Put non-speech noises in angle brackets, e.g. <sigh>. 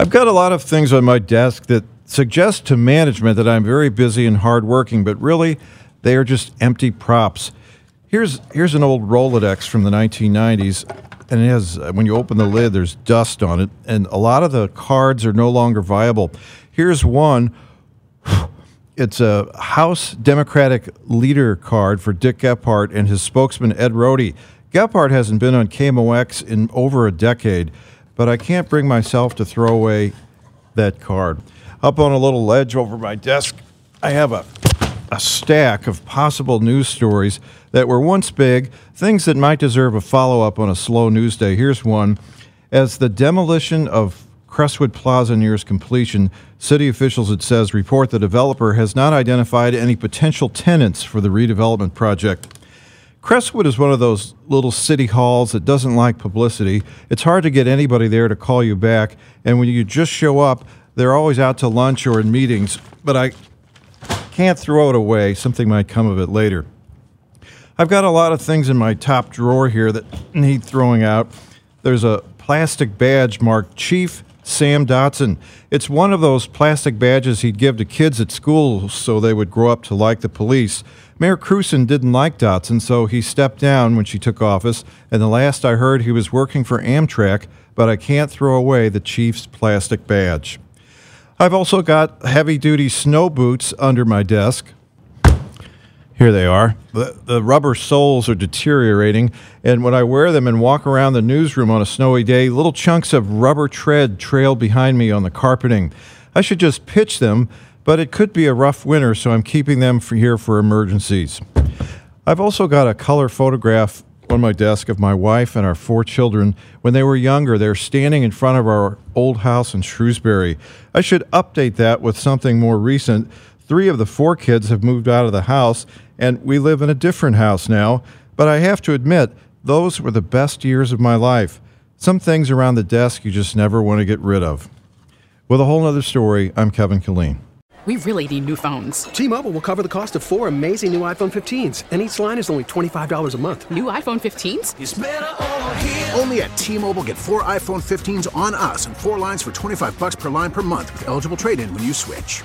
I've got a lot of things on my desk that suggest to management that I'm very busy and hardworking, but really they are just empty props. Here's here's an old Rolodex from the 1990s, and it has uh, when you open the lid, there's dust on it, and a lot of the cards are no longer viable. Here's one. <sighs> It's a House Democratic leader card for Dick Gephardt and his spokesman Ed Rohde. Gephardt hasn't been on KMOX in over a decade, but I can't bring myself to throw away that card. Up on a little ledge over my desk, I have a a stack of possible news stories that were once big, things that might deserve a follow up on a slow news day. Here's one. As the demolition of Crestwood Plaza nears completion, city officials, it says, report the developer has not identified any potential tenants for the redevelopment project. Crestwood is one of those little city halls that doesn't like publicity. It's hard to get anybody there to call you back, and when you just show up, they're always out to lunch or in meetings. But I can't throw it away. Something might come of it later. I've got a lot of things in my top drawer here that need throwing out. There's a plastic badge marked Chief Sam Dotson. It's one of those plastic badges he'd give to kids at school so they would grow up to like the police. Mayor Krewson didn't like Dotson, so he stepped down when she took office, and the last I heard, he was working for Amtrak, but I can't throw away the Chief's plastic badge. I've also got heavy duty snow boots under my desk. Here they are. The, the rubber soles are deteriorating, and when I wear them and walk around the newsroom on a snowy day, little chunks of rubber tread trail behind me on the carpeting. I should just pitch them, but it could be a rough winter, so I'm keeping them for here for emergencies. I've also got a color photograph on my desk of my wife and our four children when they were younger. They're standing in front of our old house in Shrewsbury. I should update that with something more recent. Three of the four kids have moved out of the house, and we live in a different house now. But I have to admit, those were the best years of my life. Some things around the desk you just never want to get rid of. With a whole other story, I'm Kevin Killeen. We really need new phones. T-Mobile will cover the cost of four amazing new iPhone 15s, and each line is only $25 a month. New iPhone 15s? Only at T-Mobile get four iPhone 15s on us and four lines for 25 bucks per line per month with eligible trade-in when you switch.